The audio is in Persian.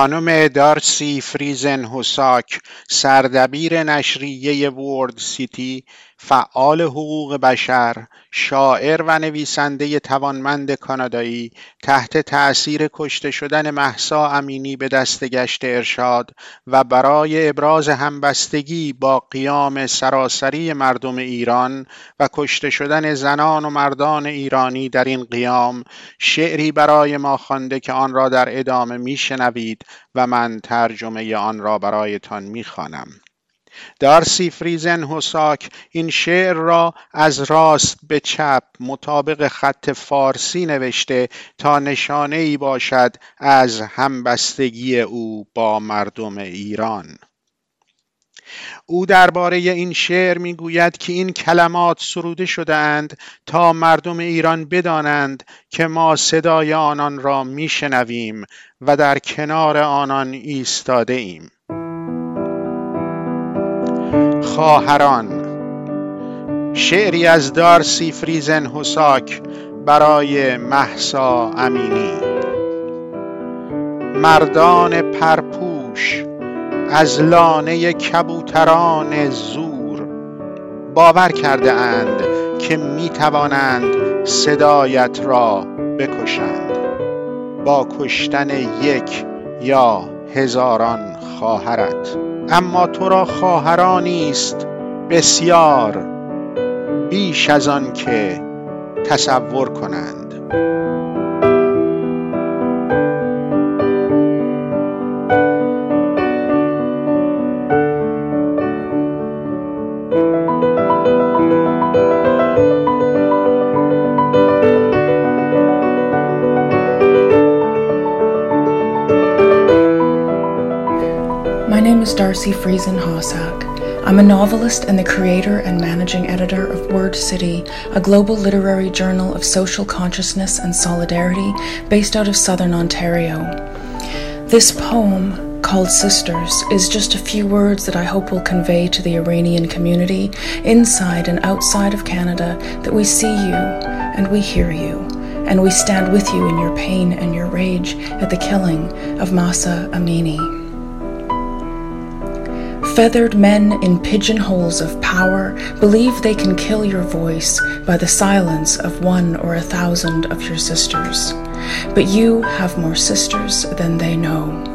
خانم دارسی فریزن هوساک سردبیر نشریه ورد سیتی فعال حقوق بشر، شاعر و نویسنده توانمند کانادایی، تحت تأثیر کشته شدن محسا امینی به دست گشت ارشاد و برای ابراز همبستگی با قیام سراسری مردم ایران و کشته شدن زنان و مردان ایرانی در این قیام شعری برای ما خوانده که آن را در ادامه میشنوید و من ترجمه آن را برایتان می‌خوانم. دارسی فریزن هوساک این شعر را از راست به چپ مطابق خط فارسی نوشته تا نشانه ای باشد از همبستگی او با مردم ایران. او درباره این شعر می‌گوید که این کلمات سروده شده اند تا مردم ایران بدانند که ما صدای آنان را میشنویم و در کنار آنان ایستاده ایم خواهران شعری از دارسی فریزن حساک برای محسا امینی. مردان پرپوش از لانه کبوتران زور باور کرده اند که می توانند صدایت را بکشند. با کشتن یک یا هزاران خواهرت. اما تو را خواهرانی است بسیار بیش از آن که تصور کنند. Darcy Friesen Hossack. I'm a novelist and the creator and managing editor of Word City, a global literary journal of social consciousness and solidarity based out of southern Ontario. This poem, called Sisters, is just a few words that I hope will convey to the Iranian community inside and outside of Canada that we see you and we hear you and we stand with you in your pain and your rage at the killing of Masa Amini. Feathered men in pigeonholes of power believe they can kill your voice by the silence of one or a thousand of your sisters. But you have more sisters than they know.